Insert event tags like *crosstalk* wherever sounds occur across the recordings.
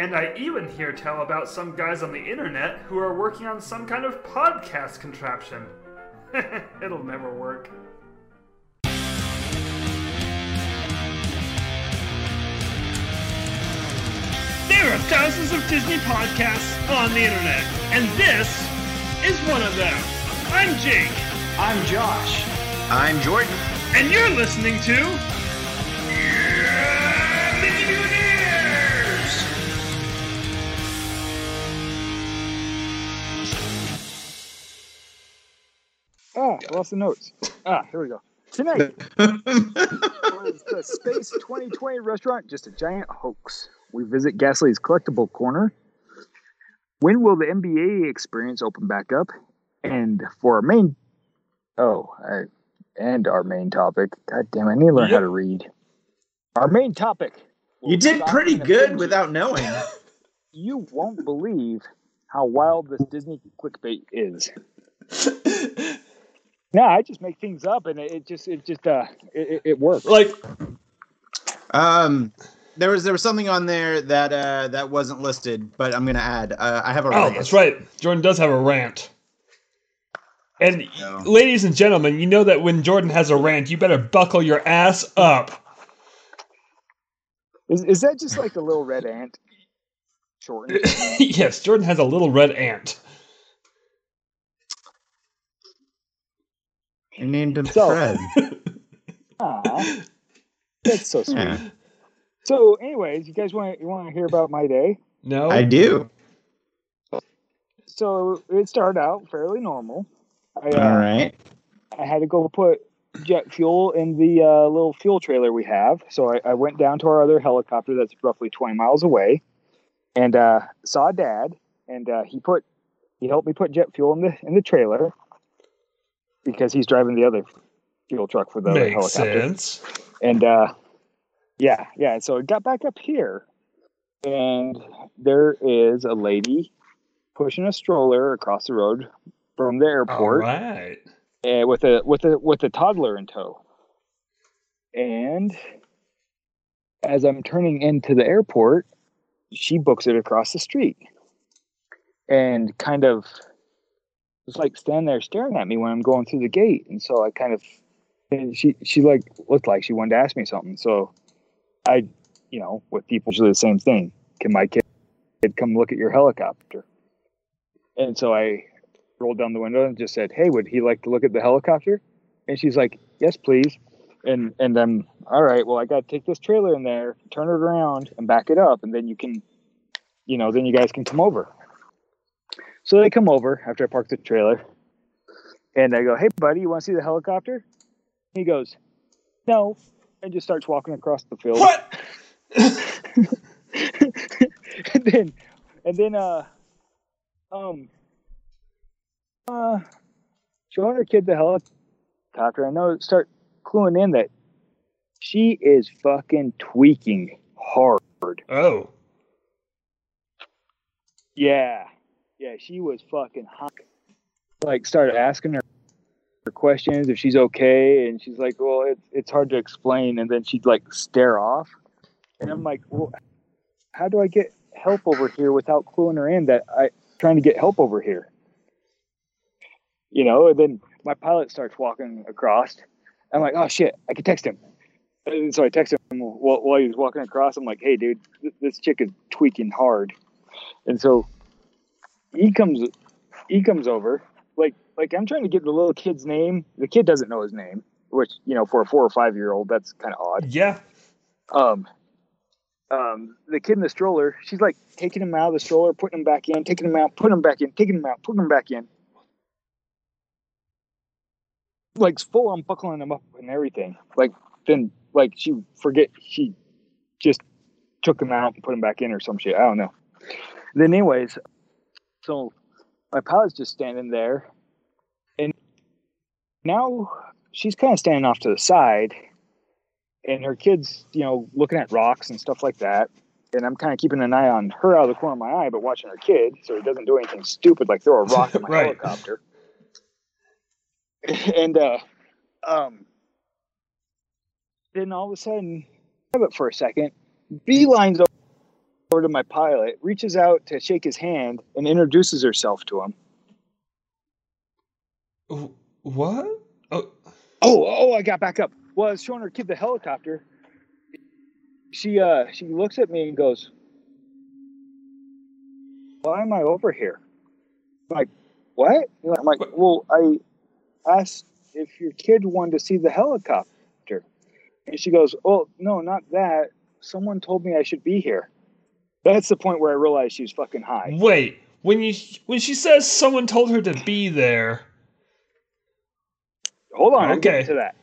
And I even hear tell about some guys on the internet who are working on some kind of podcast contraption. *laughs* It'll never work. There are thousands of Disney podcasts on the internet, and this is one of them. I'm Jake, I'm Josh. I'm Jordan. and you're listening to. Ah, lost the notes. Ah, here we go. Tonight was *laughs* the Space 2020 restaurant just a giant hoax. We visit Gasly's collectible corner. When will the NBA experience open back up? And for our main, oh, I, and our main topic. God damn, I need to learn how to read. Our main topic. You did pretty good without knowing. You won't believe how wild this Disney clickbait is. *laughs* No, I just make things up, and it, it just, it just, uh, it, it- it works. Like, Um, there was there was something on there that uh that wasn't listed, but I'm gonna add. Uh, I have a. oh, rant. that's right. Jordan does have a rant. And No. ladies and gentlemen, you know that when Jordan has a rant, you better buckle your ass up. Is, is that just like the little red ant? Shortened. *laughs* yes, Jordan has a little red ant. I named him So- Fred. *laughs* Aw, that's so sweet. Yeah, So, anyways, you guys want you want to hear about my day? No, I do. So it started out fairly normal. I, uh, All right. I had to go put jet fuel in the uh, little fuel trailer we have. So I, I went down to our other helicopter that's roughly 20 miles away, and uh, saw Dad, and uh, he put he helped me put jet fuel in the in the trailer because he's driving the other fuel truck for the makes helicopter. sense. And uh yeah, yeah. So it got back up here, and there is a lady pushing a stroller across the road from the airport right. uh, with a with a with a toddler in tow. And as I'm turning into the airport, she books it across the street, and kind of was like standing there staring at me when I'm going through the gate. And so I kind of, and she she like looked like she wanted to ask me something. So I, you know, with people usually the same thing. Can my kid come look at your helicopter? And so I rolled down the window and just said, "Hey, would he like to look at the helicopter?" And she's like, "Yes, please." And and I'm all right. Well, I got to take this trailer in there, turn it around, and back it up, and then you can, you know, then you guys can come over. So they come over after I park the trailer, and I go, "Hey, buddy, you want to see the helicopter?" He goes, "No," and just starts walking across the field. What? *laughs* and then and then uh um uh showing her kid the helicopter i know start cluing in that she is fucking tweaking hard Oh. yeah yeah she was fucking hot. Like started asking her her questions if she's okay and she's like well it's, it's hard to explain and then she'd like stare off. And i'm like well how do i get help over here without cluing her in that i trying to get help over here? You know and then my pilot starts walking across. I'm like oh shit i can text him. And so i text him while, while he was walking across. I'm like hey dude this chick is tweaking hard. And so he comes he comes over. Like like i'm trying to get the little kid's name. The kid doesn't know his name which you know for a four or five year old that's kind of odd. Yeah. um um the kid in the stroller she's like taking him out of the stroller putting him back in taking him out putting him back in taking him out putting him back in. Like full on buckling him up and everything. Like then like she forget she just took him out and put him back in or some shit. I don't know. Then anyways so my pilot's just standing there and now she's kind of standing off to the side and her kids you know looking at rocks and stuff like that and i'm kind of keeping an eye on her out of the corner of my eye but watching her kid so he doesn't do anything stupid like throw a rock at *laughs* my Right. helicopter *laughs* and uh um then all of a sudden have it for a second beelines over to my pilot, reaches out to shake his hand, and introduces herself to him. What? Oh, Oh, oh, I got back up. Well, I was showing her kid the helicopter. She uh she looks at me and goes, Why am I over here? I'm like, what? I'm like, well, I asked if your kid wanted to see the helicopter. And she goes, Oh, no, not that. Someone told me I should be here. That's the point where I realized she was fucking high. wait. When you when she says someone told her to be there, Hold on, I'm Okay. getting to that.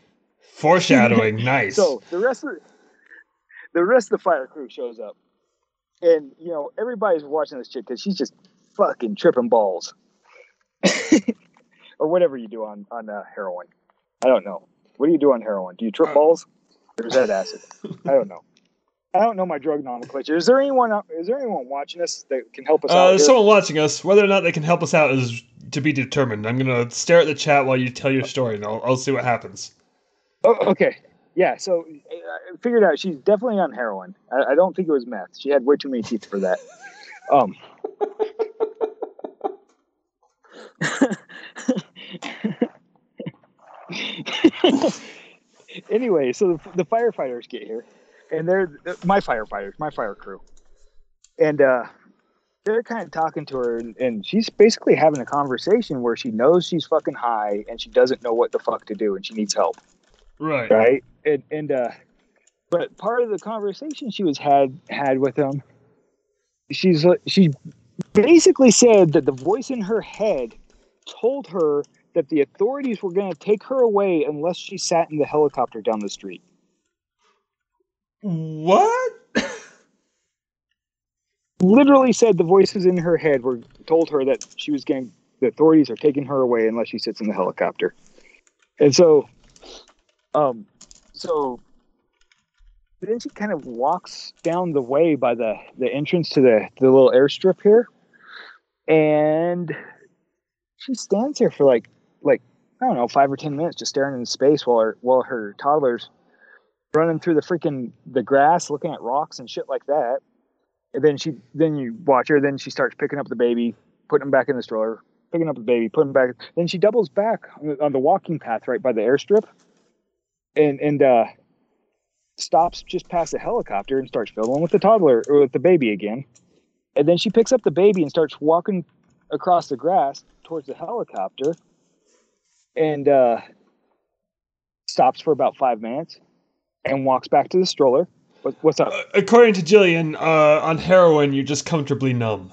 foreshadowing. *laughs* nice. So the rest of the rest of the fire crew shows up, and you know everybody's watching this chick because she's just fucking tripping balls, *laughs* or whatever you do on on uh, heroin. I don't know. What do you do on heroin? Do you trip Uh, balls, or is that acid? I don't know. I don't know my drug nomenclature. Is there anyone? Is there anyone watching us that can help us Uh, out? there's here? someone watching us. Whether or not they can help us out is to be determined. I'm gonna stare at the chat while you tell your story, and I'll, I'll see what happens. Oh, okay. Yeah, so I figured out she's definitely on heroin. I, I don't think it was meth. She had way too many teeth for that. Um. *laughs* anyway, so the, the firefighters get here, and they're my firefighters, my fire crew, and uh, they're kind of talking to her, and, and she's basically having a conversation where she knows she's fucking high and she doesn't know what the fuck to do, and she needs help. Right. right? And and uh but part of the conversation she was had had with him she's uh, she basically said that the voice in her head told her that the authorities were going to take her away unless she sat in the helicopter down the street What? literally said the voices in her head were told her that she was getting the authorities are taking her away unless she sits in the helicopter and so um so then she kind of walks down the way by the the entrance to the the little airstrip here and she stands there for like like i don't know five or ten minutes just staring into space while her while her toddler's running through the freaking the grass looking at rocks and shit like that. And then she then you watch her then she starts picking up the baby putting him back in the stroller picking up the baby putting him back. Then she doubles back on the, on the walking path right by the airstrip and and uh stops just past the helicopter and starts fiddling with the toddler or with the baby again. And then she picks up the baby and starts walking across the grass towards the helicopter and uh stops for about five minutes and walks back to the stroller what, what's up Uh, according to Jillian, uh, on heroin, you're just comfortably numb.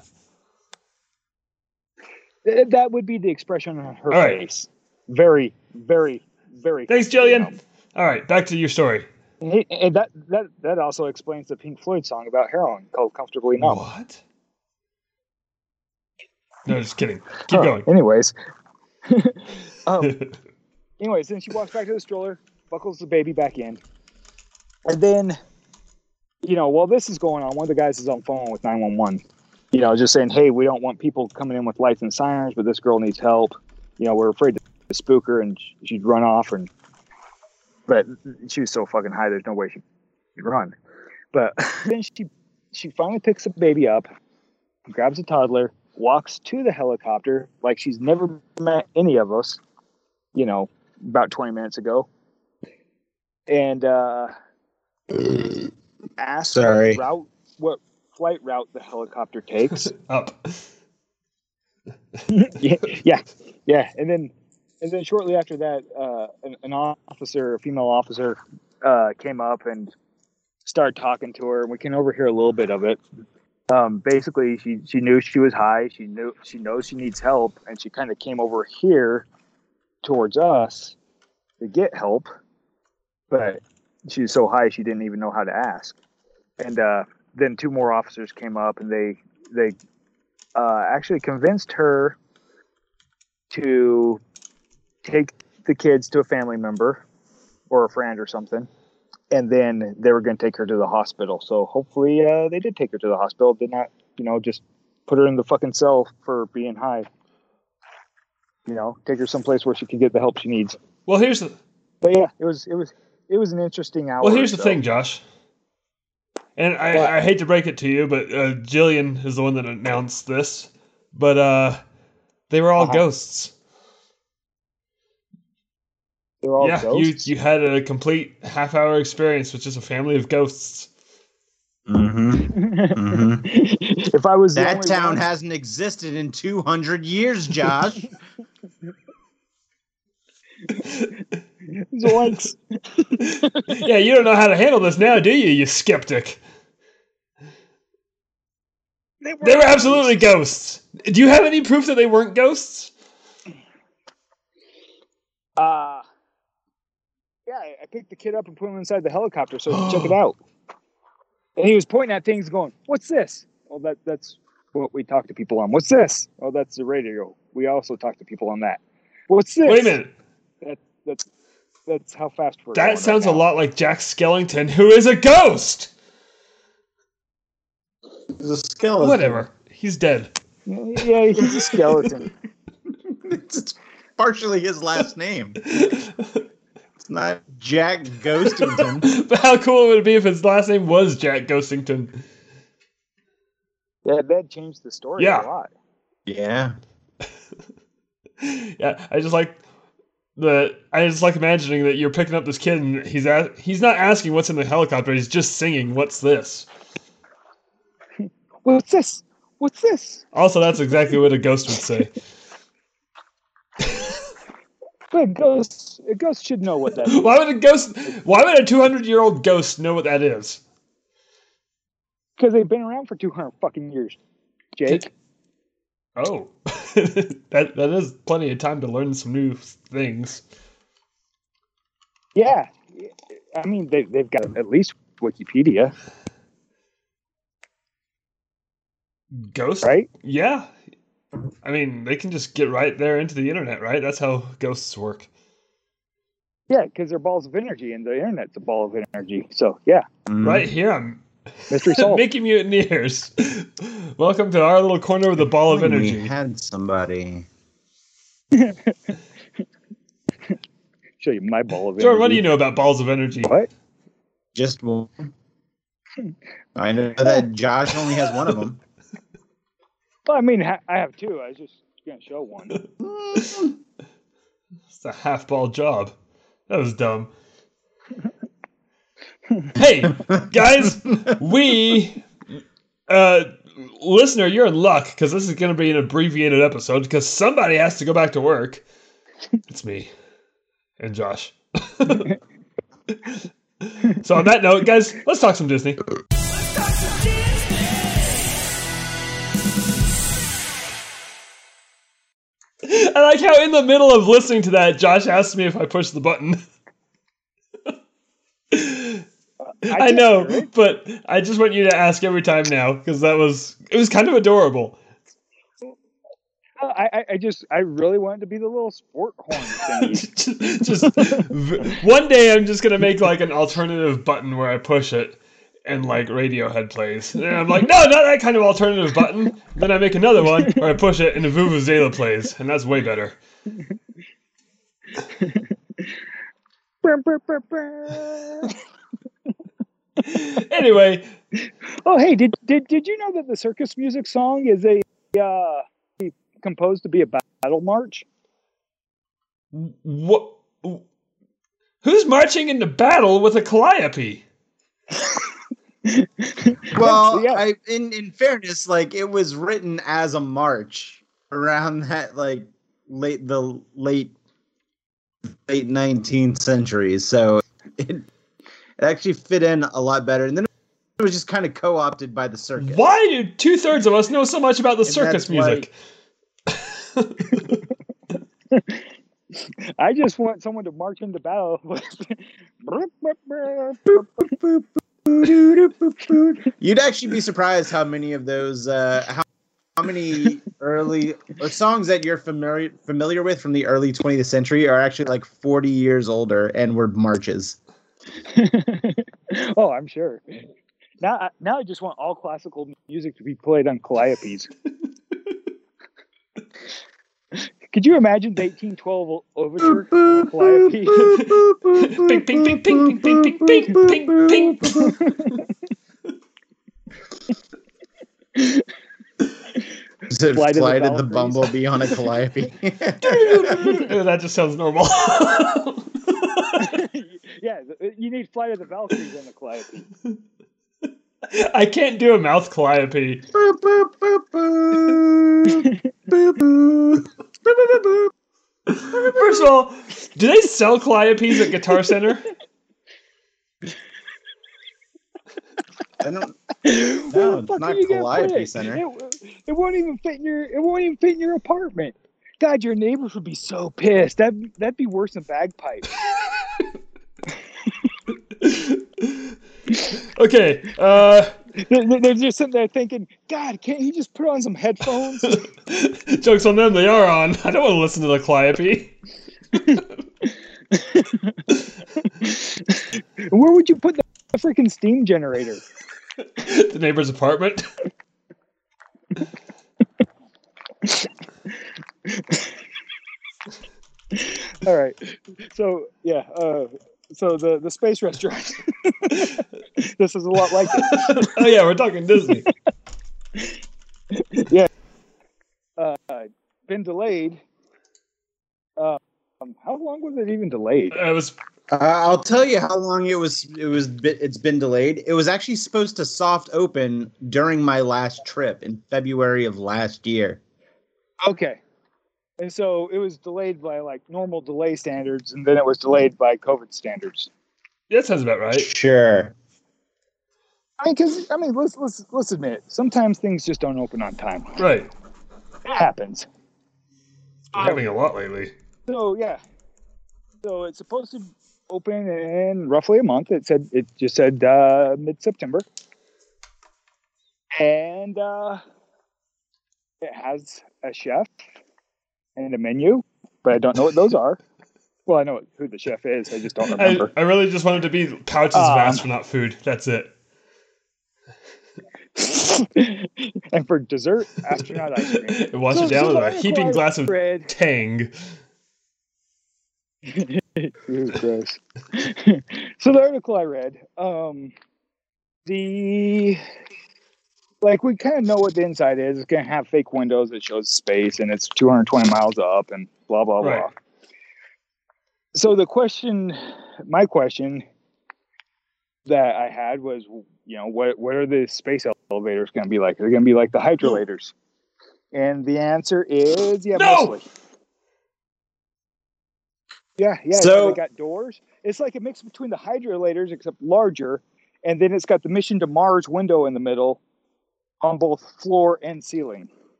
Th- That would be the expression on her All right. face. Very, very, very. Thanks, Jillian. All right, back to your story. And, and that that that also explains the Pink Floyd song about heroin called "Comfortably Numb." What? No, just kidding. Keep Huh, going. Anyways, *laughs* *laughs* um, anyways, then she walks back to the stroller, buckles the baby back in, and then, you know, while this is going on, one of the guys is on phone with nine one one. You know, just saying, "Hey, we don't want people coming in with lights and sirens, but this girl needs help. You know, we're afraid to spook her, and she'd run off." And but she was so fucking high, there's no way she'd run. But *laughs* then she she finally picks the baby up, grabs a toddler, walks to the helicopter like she's never met any of us, you know, about 20 minutes ago. And uh asks Sorry. what route what flight route the helicopter takes. *laughs* Up. *laughs* yeah, yeah, yeah. And then and then shortly after that, uh an, an officer, a female officer, uh came up and started talking to her and we can overhear a little bit of it. um, basically she she knew she was high. She knew she knows she needs help, and she kind of came over here towards us to get help, but she was so high she didn't even know how to ask. And uh, then two more officers came up, and they they uh, actually convinced her to take the kids to a family member or a friend or something and then they were going to take her to the hospital. So hopefully uh, they did take her to the hospital. Did not, you know, just put her in the fucking cell for being high. You know, take her someplace where she could get the help she needs. Well, here's the But yeah, it was it was it was an interesting hour. well here's the thing, Josh. And I, I hate to break it to you, but uh, Jillian is the one that announced this. But uh, they were all Uh-huh. ghosts. They're all yeah, ghosts. you you had a complete half hour experience with just a family of ghosts. Mm-hmm. Mhm. *laughs* if I was That town one- hasn't existed in 200 years, Josh. *laughs* Zoinks. *laughs* yeah, you don't know how to handle this now, do you, you skeptic? They were, They were absolutely ghosts. Do you have any proof that they weren't ghosts? Uh, yeah, I I picked the kid up and put him inside the helicopter so he *gasps* could check it out. And he was pointing at things, going, "What's this?" Well, that that's what we talk to people on. What's this? Oh, that's the radio. We also talk to people on that. What's this? Wait a minute. That's that's how fast we're. That going sounds right a lot like Jack Skellington, who is a ghost. There's a skeleton. Whatever. He's dead. Yeah, he's a skeleton. *laughs* It's partially his last name. It's not Jack Ghostington. *laughs* but how cool would it be if his last name was Jack Ghostington? yeah, that changed the story Yeah. a lot. Yeah. *laughs* yeah, I just like the. I just like imagining that you're picking up this kid and he's a, he's not asking what's in the helicopter. He's just singing, "What's this?" *laughs* What's this? What's this? Also, that's exactly what a ghost would say. *laughs* But a ghost, a ghost should know what that is. *laughs* Why would a ghost? Why would a 200 year old ghost know what that is? Because they've been around for 200 fucking years. Jake. Oh, *laughs* that that is plenty of time to learn some new things. Yeah. I mean, they, they've got at least Wikipedia, Ghost, right? Yeah. I mean, they can just get right there into the internet, right? That's how ghosts work. Yeah, because they're balls of energy, and the internet's a ball of energy. So, yeah, Mhm. Right here on mystery *laughs* solved. Mickey Mutineers. Welcome to our little corner of the ball of energy. We energy. had somebody. Show you my ball of energy. Jordan, what do you know about balls of energy? What? Just one. I know that Josh only has one of them. *laughs* Well, I mean, I have two. I was just going to show one. *laughs* It's a half ball job. That was dumb. Hey, *laughs* guys, we, uh, listener, you're in luck because this is going to be an abbreviated episode because somebody has to go back to work. It's me and Josh. *laughs* so, on that note, guys, let's talk some Disney. I like how in the middle of listening to that, Josh asked me if I pushed the button. *laughs* I, know, it. but I just want you to ask every time now because that was it was kind of adorable. I, I, just, I really wanted to be the little sport horn *laughs* thingy. just one day I'm just gonna make like an alternative button where I push it and like Radiohead plays. And I'm like, no, not that kind of alternative button. Then I make another one where I push it and the Vuvuzela plays, and that's way better. *laughs* *laughs* *laughs* Anyway, oh, hey, did, did did you know that the circus music song is a uh, composed to be a battle march? what? Who's marching into battle with a calliope? *laughs* Well, yeah. I, in in fairness, like it was written as a march around that like late the late late nineteenth century, so it it actually fit in a lot better. And then it was just kind of co-opted by the circus. Why do two thirds of us know so much about the And circus that's why- music? *laughs* I just want someone to march into battle. with- *laughs* You'd actually be surprised how many of those uh, how how many early or songs that you're familiar familiar with from the early 20th century are actually like 40 years older and were marches. *laughs* oh, I'm sure. Now, now I just want all classical music to be played on calliopes. *laughs* Could you imagine the 1812 overture? Calliope? To Flight of the fly to the Valkyries. bumblebee on a calliope. *laughs* that just sounds normal. *laughs* yeah, you need Flight of the Valkyries on the Calliope. I can't do a mouth calliope. Boop, boop, boop, boop. Boop, boop. Boop, boop, boop, boop. First of all, do they sell calliopes at Guitar Center? I don't. *laughs* No, fuck not are you gonna Calliope it? Center. It, it won't even fit in your. It won't even fit in your apartment. God, your neighbors would be so pissed. That that'd be worse than bagpipes. *laughs* Okay, uh, *laughs* They- they- They're just sitting there thinking, God, can't he just put on some headphones? jokes on them, they are on. I don't want to listen to the calliope. Where would you put the freaking steam generator? *laughs* The neighbor's apartment. *laughs* All right. So yeah. Uh, so the the space restaurant. *laughs* this is a lot like it. oh yeah, we're talking Disney. Yeah. Uh, been delayed. Uh, um, how long was it even delayed? It was Uh, I'll tell you how long it was. It was. It's been delayed. It was actually supposed to soft open during my last trip in February of last year. Okay. And so it was delayed by like normal delay standards, and then it was delayed by COVID standards. that sounds about right. Sure. I mean, because I mean, let's let's let's admit, it, sometimes things just don't open on time. Right. It happens. It's been happening a lot lately. So yeah. So it's supposed to open in roughly a month. It said it just said uh, mid September, and uh, it has a chef and a menu, but I don't know what those are. *laughs* Well, I know who the chef is. I just don't remember. I really just wanted to be pouches of Um, astronaut food. That's it. *laughs* and for dessert, astronaut ice cream. And wash So- it down so with a heaping glass of bread. Tang. *laughs* *laughs* So the article I read, um, the like we kind of know what the inside is. It's gonna have fake windows that shows space, and it's 220 miles up, and blah blah Right. blah. So the question, my question that I had was, you know, what what are the space elevators going to be like? Are they going to be like the hydrolators? And the answer is, yeah, No! mostly. Yeah, yeah. So- they got doors. It's like a mix between the hydrolators, except larger, and then it's got the mission to Mars window in the middle, on both floor and ceiling.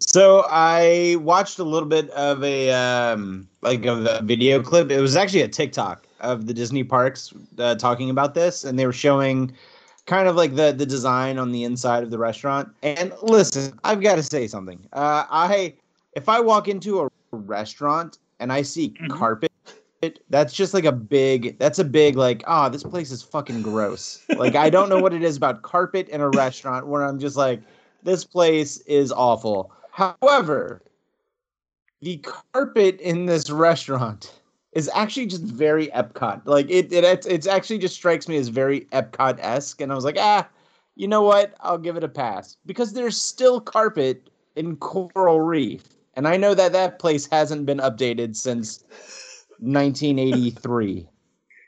So I watched a little bit of a um like of a video clip. It was actually a TikTok of the Disney parks uh, talking about this, and they were showing kind of like the the design on the inside of the restaurant. And listen, I've got to say something. Uh, I if I walk into a restaurant and I see Mhm. carpet. That's just like a big. That's a big like. Ah, this place is fucking gross. Like I don't know what it is about carpet in a restaurant where I'm just like, this place is awful. However, the carpet in this restaurant is actually just very Epcot. Like it, it, it's- it's actually just strikes me as very Epcot esque, and I was like, ah, you know what? I'll give it a pass because there's still carpet in Coral Reef, and I know that that place hasn't been updated since 1983. *laughs*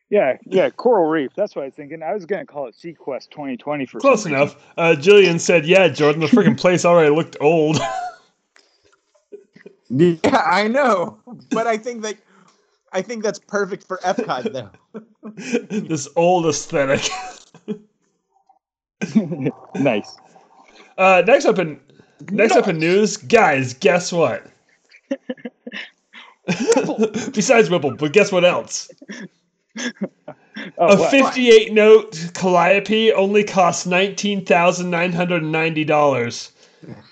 Yeah, yeah, Coral Reef. That's what I was thinking. I was going to call it Sequest 2020 for Close enough. Uh, Jillian said, "Yeah, Jordan, the freaking place already looked old." *laughs* Yeah, I know, but I think that I think that's perfect for Epcot though. *laughs* this old aesthetic. nice. Uh, next up in next up in news, guys. Guess what? *laughs* *laughs* Besides Whipple, but guess what else? *laughs* Oh, A what? 58 note Calliope only costs nineteen thousand nine hundred and ninety dollars.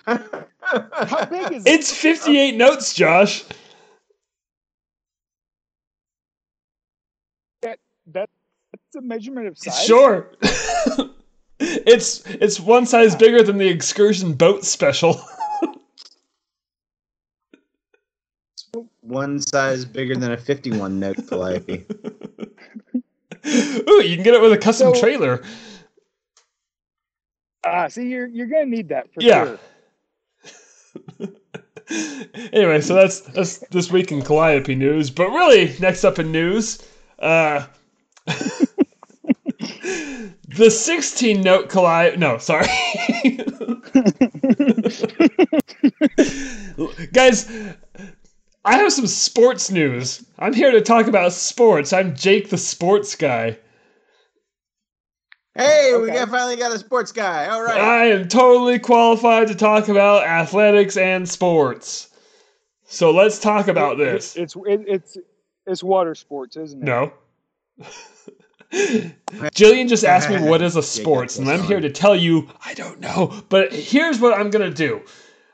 How big is it? It's 58 notes, Josh. That's a measurement of size. Sure. It's it's one size bigger than the excursion boat special. *laughs* One size bigger than a 51 note Calliope. Ooh, you can get it with a custom So- trailer. Ah, see, you're you're gonna need that for Yeah. sure. *laughs* anyway, so that's that's this week in Calliope news. But really, next up in news, uh, *laughs* the 16 note Calliope. No, sorry, *laughs* guys. I have some sports news. I'm here to talk about sports. I'm Jake, the sports guy. Hey, we got finally got a sports guy. All right. I am totally qualified to talk about athletics and sports. So let's talk about It- this. It's it, it's it's water sports, isn't it? No. *laughs* Jillian just asked me what is a *laughs* sports, and I'm here to tell you I don't know. But here's what I'm gonna do.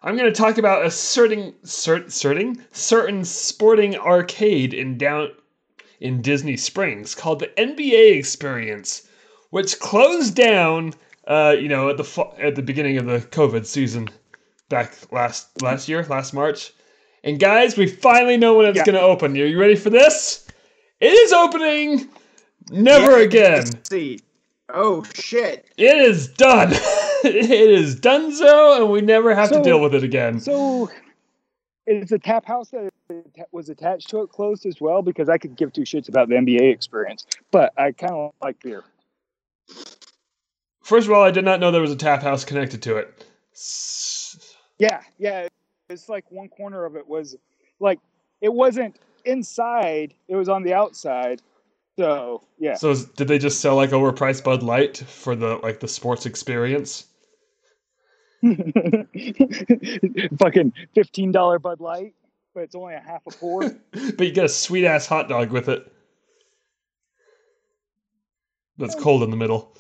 I'm gonna talk about a certain cert, certain certain sporting arcade in down in Disney Springs called the NBA Experience, which closed down. Uh, you know, at the at the beginning of the COVID season, back last last year, last March. And guys, we finally know when it's Yeah. gonna open. Are you ready for this? It is opening. Never Yeah, again. See. Oh shit. It is done. *laughs* it is done so, and we never have to deal with it again. So, is the tap house that was attached to it closed as well? Because I could give two shits about the NBA experience, but I kind of like beer. First of all, I did not know there was a tap house connected to it. Yeah, yeah. It's like one corner of it was like it wasn't inside; it was on the outside. So yeah, So is- did they just sell like overpriced Bud Light for the like the sports experience? *laughs* fucking fifteen dollar Bud Light, but it's only a half a pour. *laughs* but you get a sweet ass hot dog with it. That's cold in the middle.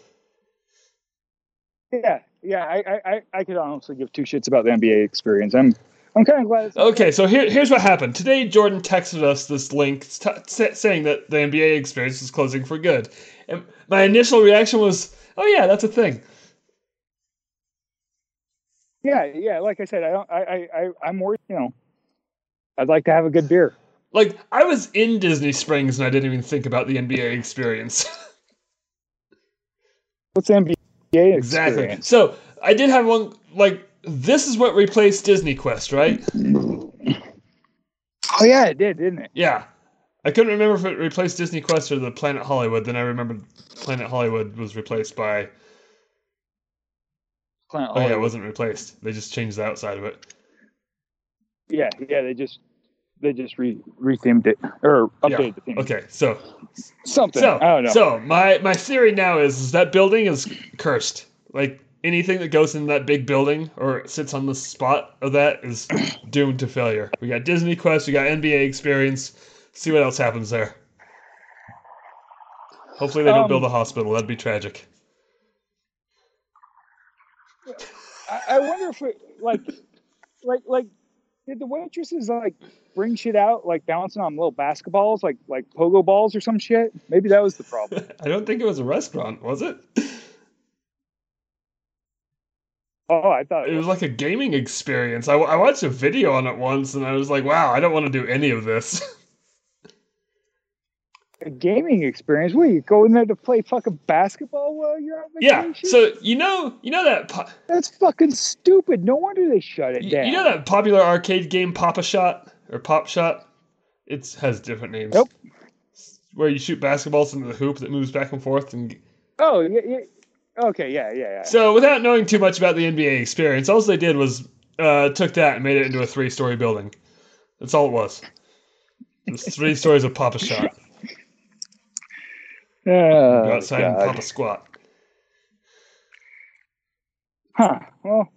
yeah, yeah. I, I, I, I could honestly give two shits about the NBA experience. I'm, I'm kind of glad Okay, so here, here's what happened. Today, Jordan texted us this link t- sa- saying that the NBA experience is closing for good. And my initial reaction was, oh, yeah, that's a thing. Yeah, yeah. Like I said, I don't. I, I, I I'm more. You know, I'd like to have a good beer. Like, I was in Disney Springs and I didn't even think about the NBA experience. *laughs* What's the NBA exactly. So, I did have one, like, this is what replaced Disney Quest, right? Oh yeah, it did, didn't it? Yeah. I couldn't remember if it replaced Disney Quest or the Planet Hollywood. Then I remembered Planet Hollywood was replaced by. Planet Oh, yeah, it wasn't replaced. They just changed the outside of it. Yeah, yeah. They just they just re rethemed it or updated the theme. Okay, so Something. So, I don't know. so my my theory now is, is that building is cursed. Like anything that goes in that big building or sits on the spot of that is *clears throat* doomed to failure. We got Disney Quest, we got NBA Experience. See what else happens there. Hopefully they don't Um, build a hospital. That'd be tragic. I, I wonder if it like like like did the waitresses like bring shit out like bouncing on little basketballs like like pogo balls or some shit? Maybe that was the problem. *laughs* I don't think it was a restaurant, was it? *laughs* Oh, I thought It was like a gaming experience. I, I watched a video on it once and I was like, wow, I don't want to do any of this. *laughs* a gaming experience. What you go in there to play fucking basketball while you're on yeah. So you know, you know that po- that's fucking stupid. No wonder they shut it down. You know that popular arcade game Pop-A-Shot or Pop Shot? It has different names. Nope. Where you shoot basketballs into the hoop that moves back and forth. And Oh, yeah, yeah. Okay, yeah, yeah, yeah. so, without knowing too much about the NBA experience, all they did was uh, took that and made it into a three-story building. That's all it was. It was three *laughs* stories of Pop-A-Shot. Oh, Go outside and God. Papa Squat. Huh. Well,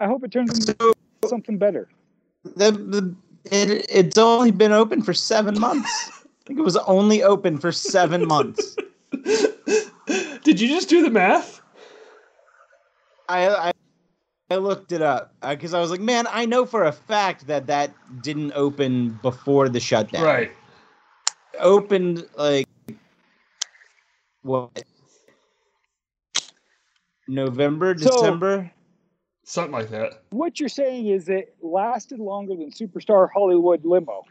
I hope it turns into something better. The, the it, it's only been open for seven months. *laughs* I think it was only open for seven months. Did you just do the math? I I, I looked it up uh, because I was like, man, I know for a fact that that didn't open before the shutdown. Right. Opened like what? November, So- December. Something like that. What you're saying is it lasted longer than Superstar Hollywood Limo.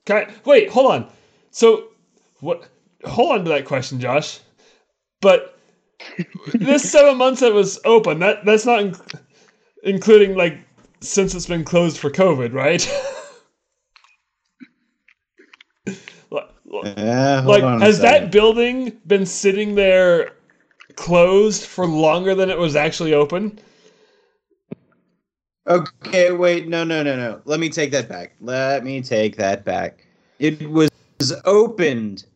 Okay, wait, hold on. So, what? Hold on to that question, Josh. But this seven months that was open, that that's not inc- including like since it's been closed for COVID, right? Uh, *laughs* like, has that building been sitting there closed for longer than it was actually open? Okay, wait, no, no, no, no. Let me take that back. Let me take that back. It was opened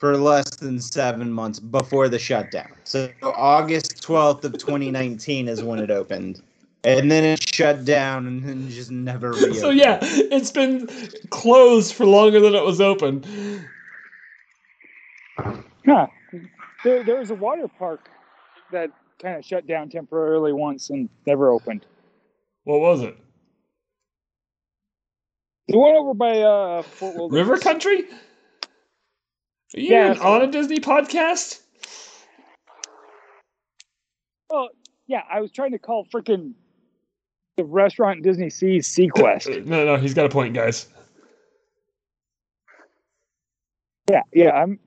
for less than seven months before the shutdown. So August 12th of 2019 is when it opened. And then it shut down and then just never reopened. *laughs* So yeah, it's been closed for longer than it was open. Yeah. There, there was a water park that kind of shut down temporarily once and never opened. What was it? The one over by uh, Fort Wilderness. River Country? Are you Yeah, even on a Disney podcast? Oh, yeah, I was trying to call freaking the restaurant Disney Seas Sequest. *laughs* No, no, he's got a point, guys. yeah, yeah, I'm.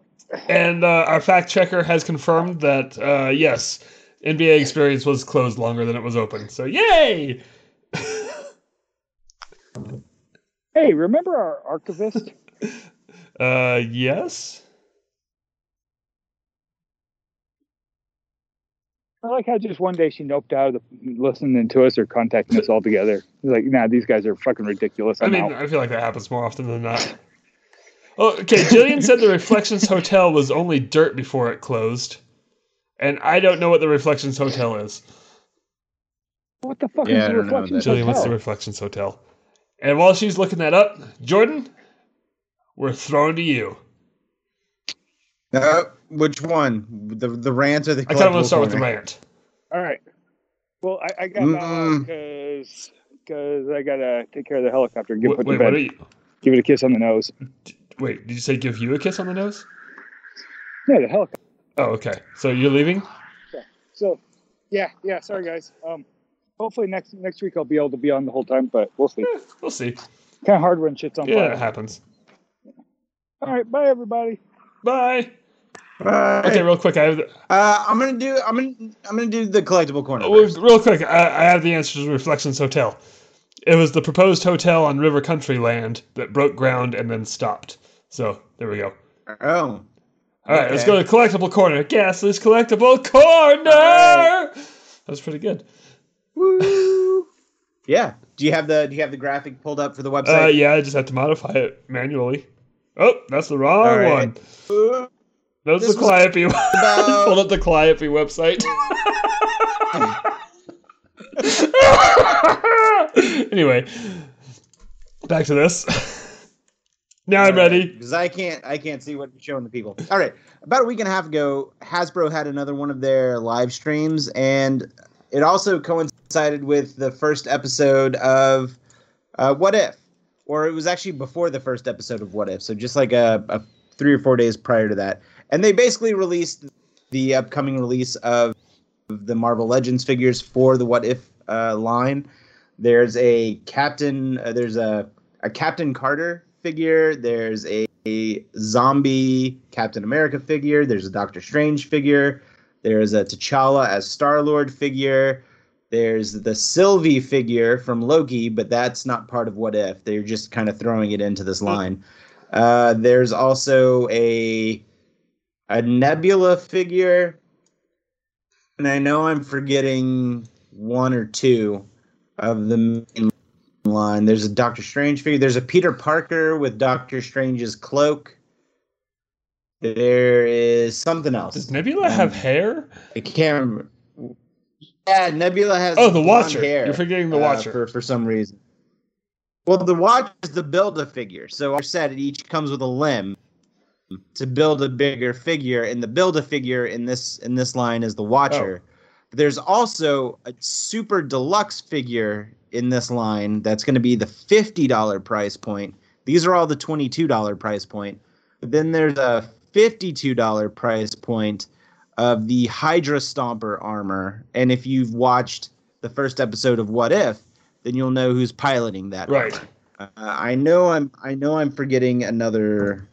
And uh, our fact checker has confirmed that uh, yes, NBA Experience was closed longer than it was open. So yay! *laughs* Hey, remember our archivist? *laughs* Uh, yes. I like how just one day she noped out of the, listening to us or contacting us altogether. Like, nah, these guys are fucking ridiculous. I I'm mean, out. I feel like that happens more often than not. Oh, okay. Jillian said the Reflections Hotel was only dirt before it closed, and I don't know what the Reflections Hotel is. What the fuck Yeah, is the Reflections that. Jillian, what's the Reflections Hotel? And while she's looking that up, Jordan, we're thrown to you. Uh, which one? The the rant or the I kind of want collectible to start with the corner? rant. All right. Well, I, I got Mm. because because I gotta take care of the helicopter and get Wait, put wait, what are you? Give it a kiss on the nose. Wait, did you say give you a kiss on the nose? Yeah, the helicopter. Oh, okay. So you're leaving? Yeah. So, yeah, yeah. Sorry, guys. Um, hopefully next next week I'll be able to be on the whole time, but we'll see. Eh, we'll see. Kind of hard when shit's on fire. Yeah, it happens. All right, bye everybody. Bye. Right. Okay, real quick. I have the, Uh, I'm gonna do. I'm gonna. I'm gonna do the collectible corner. oh, first. real quick. I, I have the answer to Reflections Hotel. It was the proposed hotel on River Country land that broke ground and then stopped. So there we go. Oh, All right, let's go to collectible corner. Gasless collectible corner. right. That was pretty good. woo! Yeah. Do you have the Do you have the graphic pulled up for the website? Uh, yeah, I just have to modify it manually. Oh, that's the wrong right. one. That was This the Calliope. About- *laughs* pulled up the Calliope website. *laughs* anyway, back to this. Now I'm ready. because I can't I can't see what you're showing the people. All right, about a week and a half ago, Hasbro had another one of their live streams, and it also coincided with the first episode of uh, What If, or it was actually before the first episode of What If, so just like a, a three or four days prior to that, and they basically released the upcoming release of the Marvel Legends figures for the What If uh, line. There's a Captain. Uh, there's a a Captain Carter figure. There's a, a zombie Captain America figure. There's a Doctor Strange figure. There's a T'Challa as Star Lord figure. There's the Sylvie figure from Loki, but that's not part of What If. They're just kind of throwing it into this line. Uh, there's also a a Nebula figure, and I know I'm forgetting one or two of the main line. There's a Doctor Strange figure. There's a Peter Parker with Doctor Strange's cloak. There is something else. Does Nebula have hair? I can't remember. Yeah, Nebula has. Oh, the Watcher. Hair, You're forgetting the uh, Watcher. for for some reason. Well, the Watcher is the build a figure. So I said it each comes with a limb to build a bigger figure, and the build a figure in this in this line is the Watcher. Oh. There's also a super deluxe figure in this line that's going to be the fifty dollar price point. These are all the twenty two dollar price point. But then there's a fifty two dollar price point of the Hydra Stomper armor. And if you've watched the first episode of What If, then you'll know who's piloting that. Right. Uh, I know I'm I know I'm forgetting another.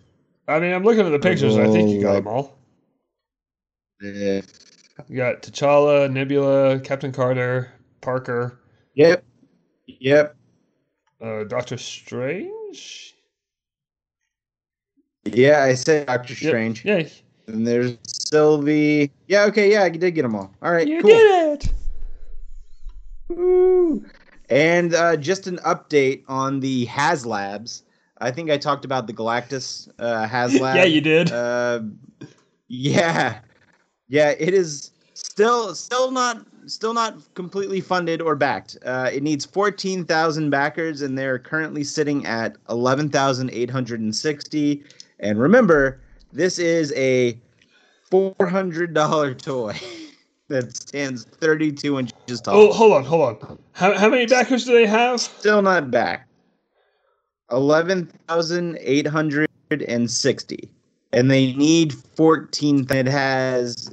I mean, I'm looking at the pictures. and I think you got Oh, them all. Yeah. You got T'Challa, Nebula, Captain Carter, Parker, Yep. Yep. uh, Doctor Strange. Yeah, I said Doctor Yep. Strange. Yeah, And there's Sylvie. Yeah, okay, yeah, I did get them all. All right, you cool. did it. Woo. And uh, just an update on the HasLabs. I think I talked about the Galactus uh, *laughs* HasLab. yeah, you did. Uh, yeah, yeah. It is still still not still not completely funded or backed. Uh, it needs fourteen thousand backers, and they're currently sitting at eleven thousand eight hundred and sixty. And remember, this is a four hundred dollar toy *laughs* that stands thirty two inches tall. oh, hold on, hold on. How, how many backers do they have? Still not back. Eleven thousand eight hundred and sixty, and they need fourteen. It has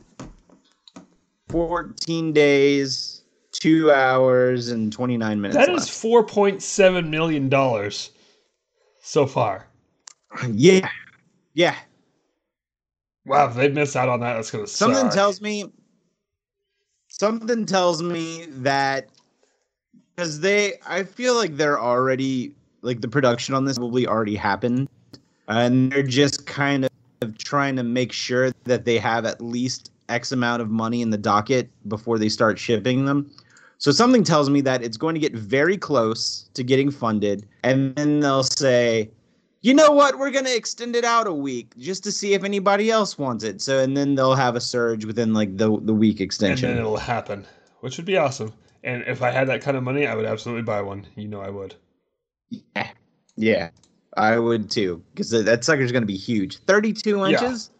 fourteen days, two hours, and twenty nine minutes. That is left. point seven million dollars so far. yeah, yeah. Wow, if they miss out on that, that's gonna Something suck. tells me. Something tells me that because they, I feel like they're already like the production on this probably already happened, and they're just kind of trying to make sure that they have at least X amount of money in the docket before they start shipping them. So something tells me that it's going to get very close to getting funded, and then they'll say, you know what, we're going to extend it out a week just to see if anybody else wants it. So, and then they'll have a surge within like the the week and extension. then it'll happen, which would be awesome. And if I had that kind of money, I would absolutely buy one. You know, I would. Yeah, yeah, I would too, because that sucker's going to be huge. Thirty-two Yeah. inches.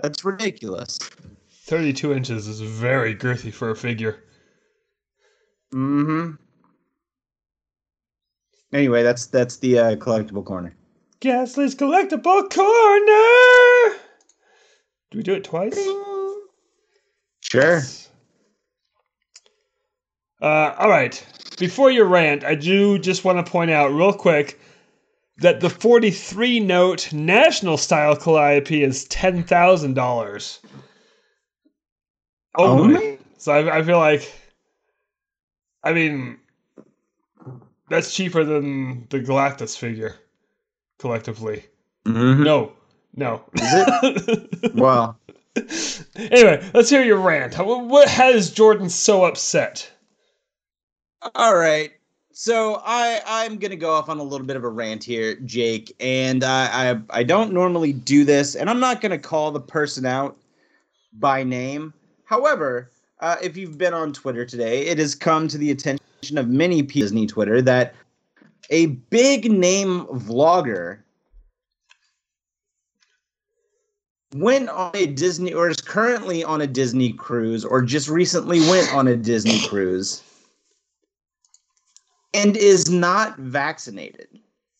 That's ridiculous. Thirty-two inches is very girthy for a figure. Mm-hmm. Anyway, that's that's the uh, collectible corner. Ghastly's collectible corner. Do we do it twice? Sure. Uh, all right. Before your rant, I do just want to point out real quick that the 43 note national style Calliope is ten thousand dollars. Only. Only? So I, I feel like, I mean, that's cheaper than the Galactus figure, collectively. Mm-hmm. No, no. Is it *laughs* Well, anyway, let's hear your rant. What has Jordan so upset? All right. So I I'm gonna go off on a little bit of a rant here, Jake, and I I, I don't normally do this, and I'm not gonna call the person out by name. However, uh, if you've been on Twitter today, it has come to the attention of many people Disney Twitter that a big name vlogger went on a Disney or is currently on a Disney cruise or just recently went on a Disney cruise and is not vaccinated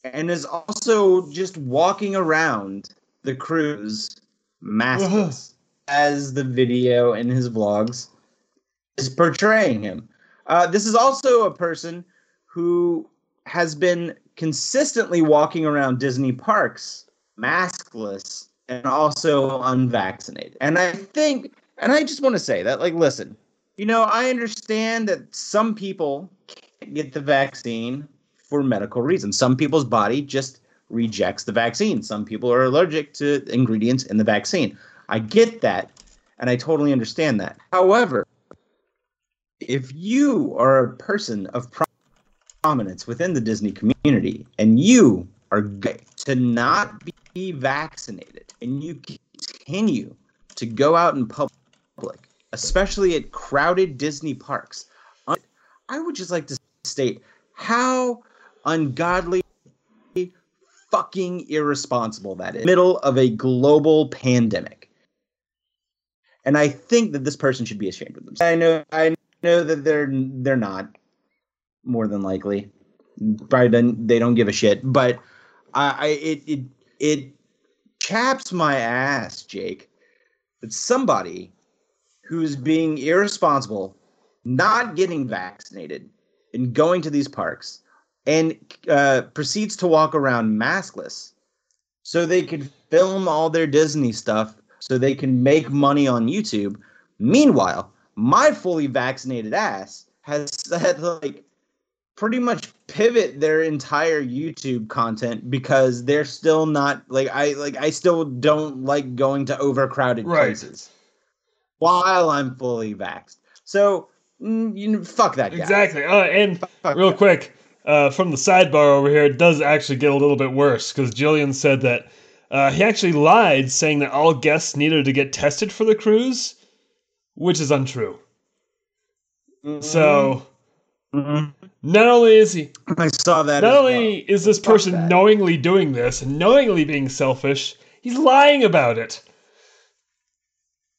and is also just walking around the cruise maskless as the video in his vlogs is portraying him. Uh, this is also a person who has been consistently walking around Disney parks maskless and also unvaccinated. And I think, and I just want to say that, like, listen, you know, I understand that some people get the vaccine for medical reasons. Some people's body just rejects the vaccine. Some people are allergic to ingredients in the vaccine. I get that, and I totally understand that. However, if you are a person of prominence within the Disney community and you are gay to not be vaccinated and you continue to go out in public, especially at crowded Disney parks, I- I would just like to state how ungodly fucking irresponsible that is. Middle of a global pandemic. And I think that this person should be ashamed of themselves. I know I know that they're they're not more than likely. Probably don't, they don't give a shit, but I, I it it it chaps my ass, Jake. That somebody who's being irresponsible, not getting vaccinated, and going to these parks, and uh, proceeds to walk around maskless, so they could film all their Disney stuff so they can make money on YouTube. Meanwhile, my fully vaccinated ass has said like pretty much pivot their entire YouTube content because they're still not like I like I still don't like going to overcrowded Right. places while I'm fully vaxxed. So you know, fuck that guy. Exactly. Uh, and Fuck real that. quick, uh, from the sidebar over here, it does actually get a little bit worse because Jillian said that uh, he actually lied, saying that all guests needed to get tested for the cruise, which is untrue. So Mhm. not only is he I saw that. not only is this Fuck person that. knowingly doing this and knowingly being selfish, he's lying about it.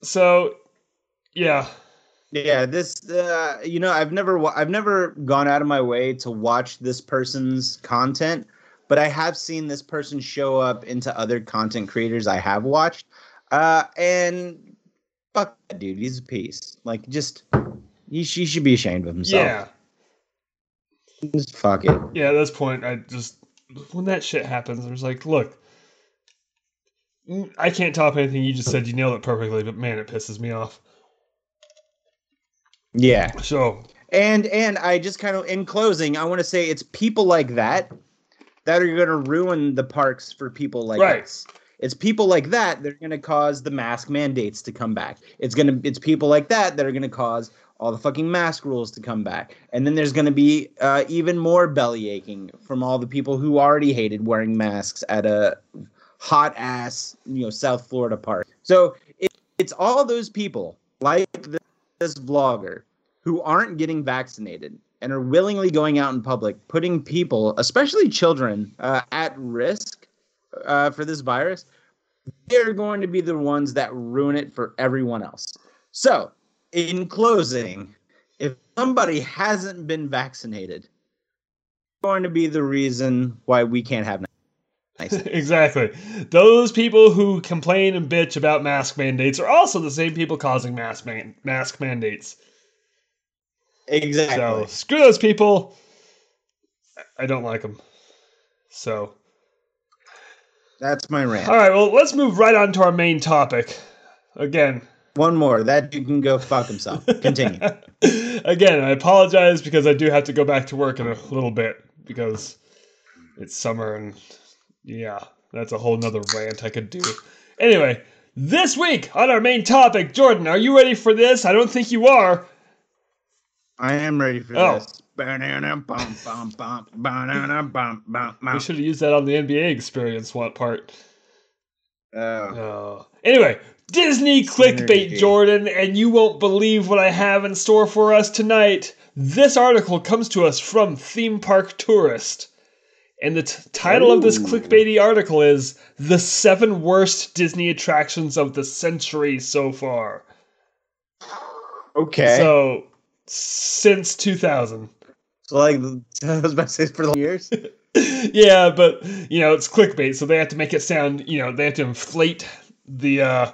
So, yeah, well. Yeah, this uh, you know I've never wa- I've never gone out of my way to watch this person's content, but I have seen this person show up into other content creators I have watched, uh, and fuck that dude, he's a piece. Like just he, he should be ashamed of himself. yeah, just fuck it. yeah. At this point, I just when that shit happens, I was like, look, I can't top anything you just said. You nailed it perfectly, but man, it pisses me off. Yeah. So, And and I just kind of in closing, I want to say it's people like that that are going to ruin the parks for people like Right. us. It's people like that that are going to cause the mask mandates to come back. It's going to it's people like that that are going to cause all the fucking mask rules to come back. And then there's going to be uh, even more belly aching from all the people who already hated wearing masks at a hot ass, you know, South Florida park. So it, it's all those people like this, this vlogger who aren't getting vaccinated and are willingly going out in public, putting people, especially children, uh, at risk uh, for this virus, they're going to be the ones that ruin it for everyone else. So, in closing, if somebody hasn't been vaccinated, going to be the reason why we can't have nice. *laughs* exactly. Those people who complain and bitch about mask mandates are also the same people causing mask man- mask mandates. exactly. So screw those people. I- don't like them. So, That's my rant. all right. Well, let's move right on to our main topic. Again, One more. That dude can go fuck himself. *laughs* Continue. again, I apologize because I do have to go back to work in a little bit because it's summer and yeah, that's a whole nother rant I could do. Anyway, this week on our main topic, Jordan, are you ready for this? I don't think you are. I am ready for Oh. this. We should have used that on the NBA experience what part. Oh. Oh. Anyway, Disney clickbait. Jordan, and you won't believe what I have in store for us tonight. This article comes to us from Theme Park Tourist. And the t- title of this clickbaity article is The Seven Worst Disney Attractions of the Century So Far. Okay. So, since 2000. So, like, *laughs* I was about to say for the years. *laughs* yeah, but you know, it's clickbait, so they have to make it sound, you know, they have to inflate the uh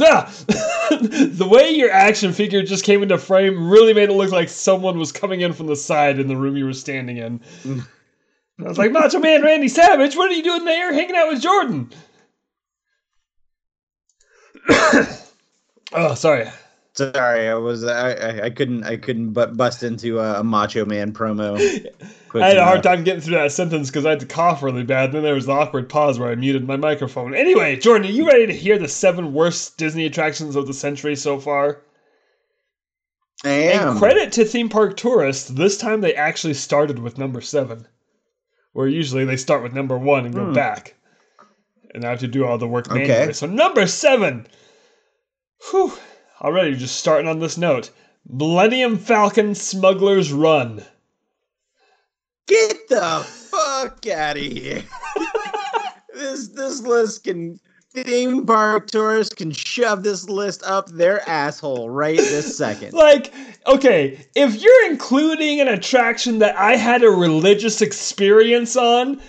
Ah! *laughs* the way your action figure just came into frame really made it look like someone was coming in from the side in the room you were standing in. I was like, Macho Man Randy Savage, what are you doing there hanging out with Jordan? *coughs* oh, sorry. Sorry, I was I, I, I couldn't I couldn't but bust into a, a Macho Man promo. *laughs* I had a hard time getting through that sentence because I had to cough really bad. Then there was the awkward pause where I muted my microphone. Anyway, Jordan, are you ready to hear the seven worst Disney attractions of the century so far? I am. And credit to theme park tourists, this time they actually started with number seven, where usually they start with number one and go Hmm. back, and I have to do all the work Okay. manually. So number seven. Whew. Already just starting on this note. Millennium Falcon Smuggler's Run. Get the fuck out of here. *laughs* this this list can theme park tourists can shove this list up their asshole right this *laughs* second. Like, okay, if you're including an attraction that I had a religious experience on,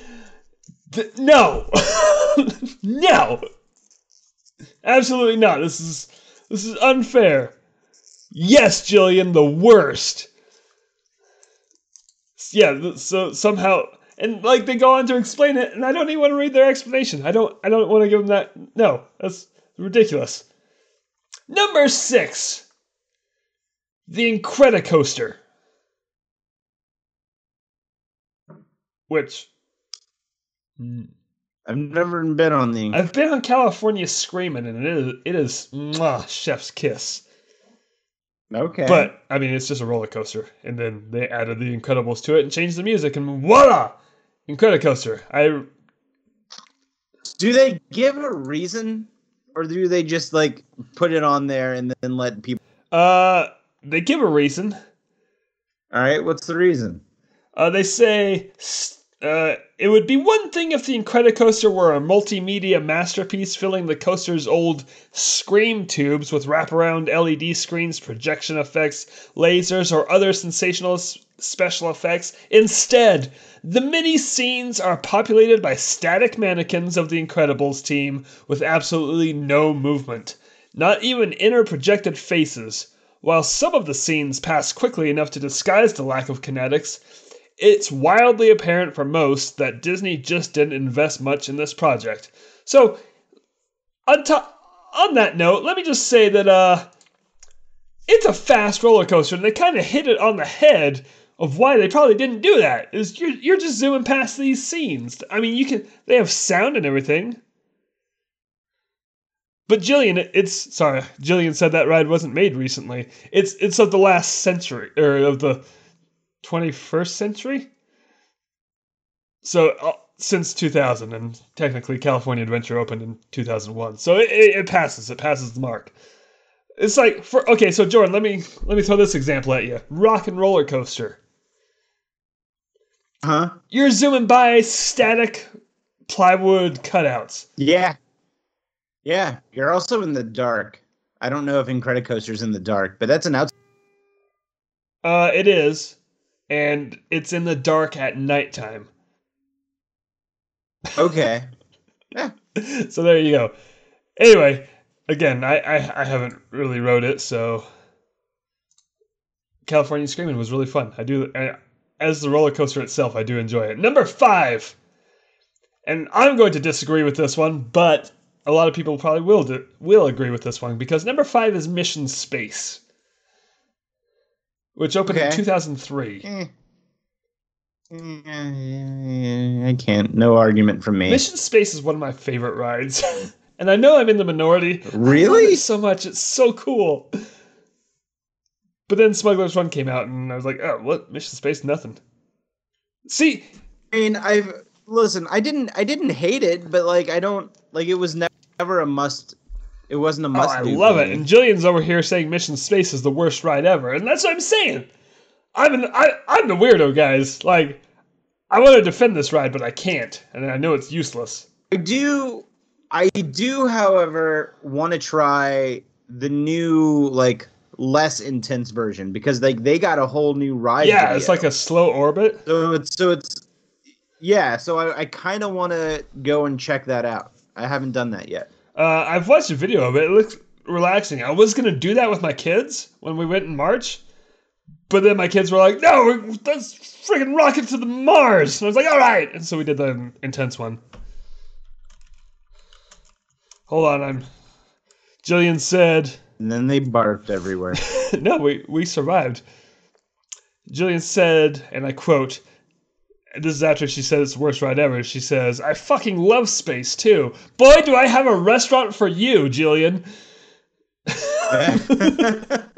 th- no, *laughs* no, absolutely not. This is this is unfair. Yes, Jillian, the worst. Yeah, so somehow, and like they go on to explain it, and I don't even want to read their explanation. I don't, I don't want to give them that. No, that's Ridiculous. Number six. The Incredicoaster. Which I've never been on the. I've been on California Screaming, and it is it is mwah, chef's kiss. okay. But I mean, it's just a roller coaster, and then they added the Incredibles to it and changed the music, and voila, Incredicoaster. I do they give a reason, or do they just like put it on there and then let people? uh they give a reason. All right, what's the reason? Uh, they say uh, it would be one thing if the Incredicoaster were a multimedia masterpiece filling the coaster's old scream tubes with wraparound LED screens, projection effects, lasers, or other sensational s- special effects. Instead, the mini scenes are populated by static mannequins of the Incredibles team with absolutely no movement, not even inner projected faces. While some of the scenes pass quickly enough to disguise the lack of kinetics, it's wildly apparent for most that Disney just didn't invest much in this project. So, on top, on that note, let me just say that uh, it's a fast roller coaster, and they kind of hit it on the head of why they probably didn't do that. Is you're you're just zooming past these scenes. I mean, you can they have sound and everything. But Jillian, it's sorry, Jillian said that ride wasn't made recently. It's it's of the last century or of the 21st century. So uh, since 2000, and technically California Adventure opened in 2001, so it, it, it passes. It passes the mark. It's like for okay, so Jordan, let me let me throw this example at you: rock and roller coaster. Huh? You're zooming by static plywood cutouts. Yeah. Yeah. You're also in the dark. I don't know if Incredicoaster's in the dark, but that's an out. Uh, it is, and it's in the dark at nighttime. Okay. *laughs* Yeah. So there you go. Anyway, again, I, I I haven't really wrote it, so California Screaming was really fun. I do I, as the roller coaster itself, I do enjoy it. Number five, and I'm going to disagree with this one, but a lot of people probably will do, will agree with this one because number five is Mission Space, which opened in 2003. Eh. Eh, I can't. No argument from me. Mission Space is one of my favorite rides, *laughs* and I know I'm in the minority. I love Really? so much. It's so cool. But then Smuggler's Run came out, and I was like, oh, what? Mission Space? Nothing. See, I mean, I've listen. I didn't. I didn't hate it, but like, I don't like. It was ne- never a must. It wasn't a oh, must. I love it. me. And Jillian's over here saying Mission Space is the worst ride ever, and that's what I'm saying. I'm an, I, I'm the weirdo, guys. Like, I want to defend this ride, but I can't, and I know it's useless. I do. I do, however, want to try the new, like, less intense version because like they got a whole new ride. yeah, it's like a slow orbit. so it's so it's yeah. So I, I kind of want to go and check that out. I haven't done that yet. Uh, I've watched a video of it. It looks relaxing. I was gonna do that with my kids when we went in March, but then my kids were like, "No, let's friggin' rocket to the Mars." And I was like, "All right," and so we did the intense one. Hold on, I'm. Jillian said, And then they barfed everywhere. *laughs* "No, we we survived." Jillian said, and I quote. and This is after she said it's the worst ride ever. She says, I fucking love space too. Boy, do I have a restaurant for you, Jillian. *laughs*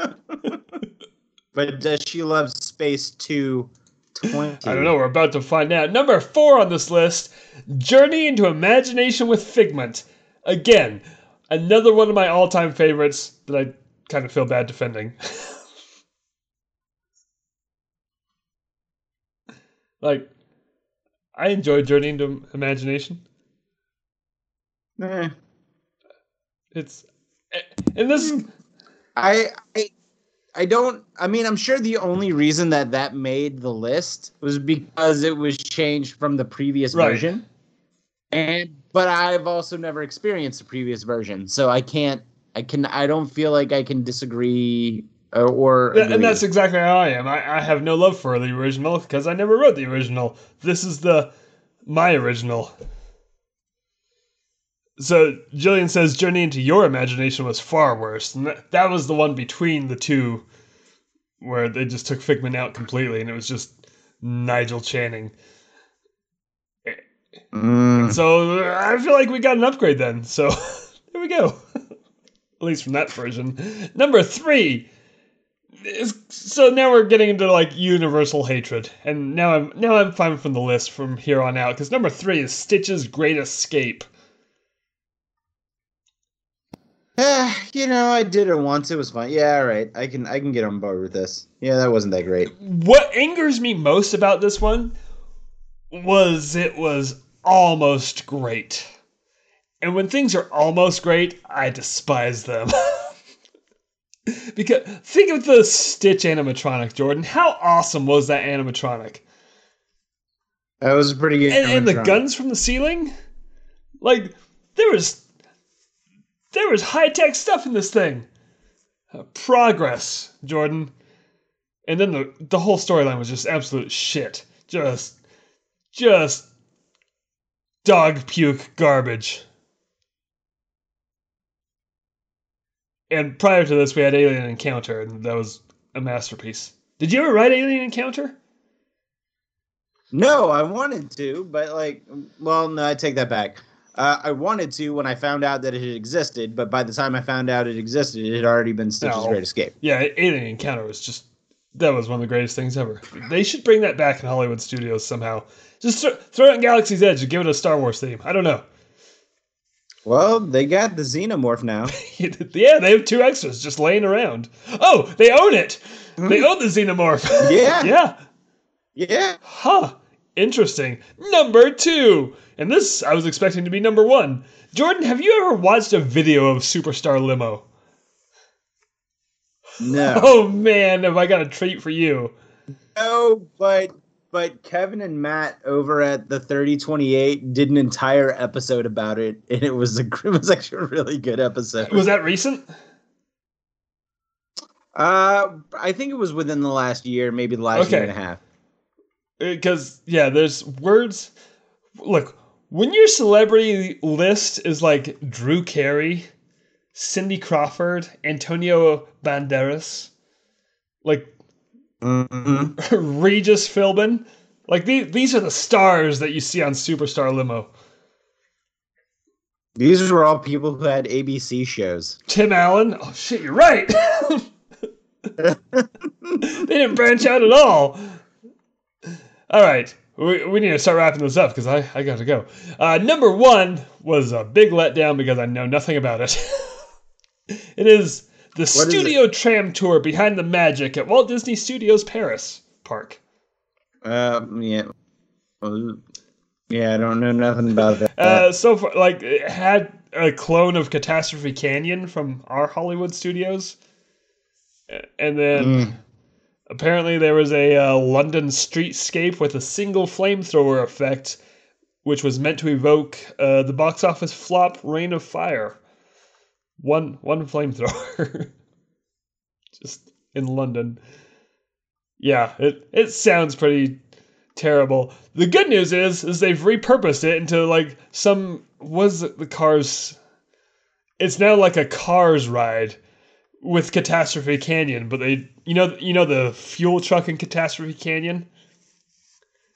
but does she love Space Two Twenty? I don't know. We're about to find out. Number four on this list Journey into Imagination with Figment. Again, another one of my all time favorites that I kind of feel bad defending. *laughs* like, I enjoy Journey into Imagination. Eh. It's. And this. I, I I don't I mean I'm sure the only reason that that made the list was because it was changed from the previous Right. version. And but I've also never experienced the previous version, so I can't I can I don't feel like I can disagree or, or Th- and that's exactly how I am. I, I have no love for the original because I never wrote the original. This is the my original. So Jillian says Journey into Your Imagination was far worse. And that, that was the one between the two where they just took Figment out completely and it was just Nigel Channing. Mm. So I feel like we got an upgrade then. So *laughs* there we go. At least from that version. Number three. Is, so now we're getting into like universal hatred, and now I'm now I'm fine from the list from here on out because number three is Stitch's Great Escape. Eh, you know, I did it once. It was fun. Yeah, all right. I can I can get on board with this. Yeah, that wasn't that great. What angers me most about this one was it was almost great. And when things are almost great, I despise them. *laughs* because think of the Stitch animatronic, Jordan. How awesome was that animatronic? That was a pretty good. And, and the guns from the ceiling? Like there was there was high-tech stuff in this thing. Uh, progress, Jordan. And then the the whole storyline was just absolute shit. Just just dog puke garbage. And prior to this, we had Alien Encounter, and that was a masterpiece. Did you ever write Alien Encounter? No, I wanted to, but like, well, no, I take that back. Uh, I wanted to when I found out that it existed, but by the time I found out it existed, it had already been Stitch's No. Great Escape. Yeah, Alien Encounter was just that was one of the greatest things ever. They should bring that back in Hollywood studios somehow. Just throw, throw it in Galaxy's Edge and give it a Star Wars theme. I don't know. Well, they got the Xenomorph now. *laughs* yeah, they have two extras just laying around. Oh, they own it. Mm-hmm. They own the Xenomorph. *laughs* Yeah. *laughs* yeah. yeah. Huh. Interesting. Number two. And this I was expecting to be number one. Jordan, have you ever watched a video of Superstar Limo? No. *laughs* Oh man, have I got a treat for you. No, but but Kevin and Matt over at the 3028 did an entire episode about it, and it was a *laughs* it was actually a really good episode. Was that recent? Uh, I think it was within the last year, maybe the last year and a half. because yeah there's words look when your celebrity list is like drew carey cindy crawford antonio banderas like Mhm. *laughs* regis philbin like these, these are the stars that you see on superstar limo These were all people who had ABC shows. tim allen oh shit you're right *laughs* they didn't branch out at all all right we, we need to start wrapping this up because I, I got to go. Uh, number one was a big letdown because I know nothing about it. *laughs* it is the What is Studio Tram Tour behind the magic at Walt Disney Studios Paris Park. Uh, yeah. Yeah, I don't know nothing about that. Uh, so far, like, it had a clone of Catastrophe Canyon from our Hollywood studios. And then Mm. apparently there was a uh, London streetscape with a single flamethrower effect, which was meant to evoke uh, the box office flop Reign of Fire. One one flamethrower, *laughs* just in London. Yeah, it it sounds pretty terrible. The good news is is they've repurposed it into like some was the cars. It's now like a cars ride with Catastrophe Canyon, but they you know you know the fuel truck in Catastrophe Canyon.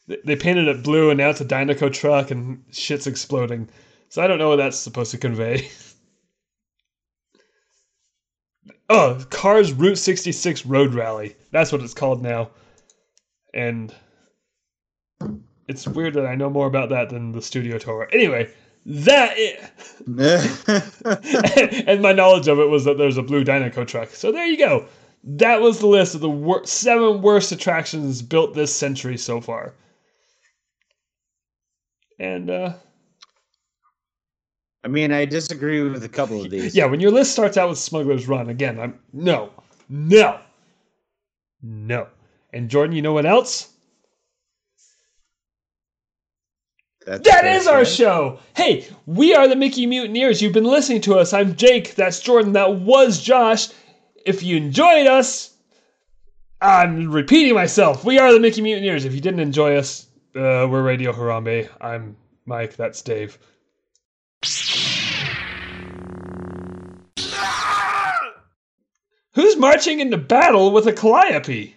They- They painted it blue, and now it's a Dinoco truck, and shit's exploding. So I don't know what that's supposed to convey. *laughs* oh, Cars Route 66 Road Rally. That's what it's called now. And it's weird that I know more about that than the studio tour. Anyway, that *laughs* and my knowledge of it was that there's a blue Dinoco truck. So there you go. That was the list of the wor- seven worst attractions built this century so far. And uh, I mean, I disagree with a couple of these. *laughs* yeah, when your list starts out with Smuggler's Run, again, I'm no, no, no. And Jordan, you know what else? That's That is our show. Hey, we are the Mickey Mutineers. You've been listening to us. I'm Jake. That's Jordan. That was Josh. If you enjoyed us, I'm repeating myself. We are the Mickey Mutineers. If you didn't enjoy us, uh, we're Radio Harambe. I'm Mike. That's Dave. Who's marching into battle with a calliope?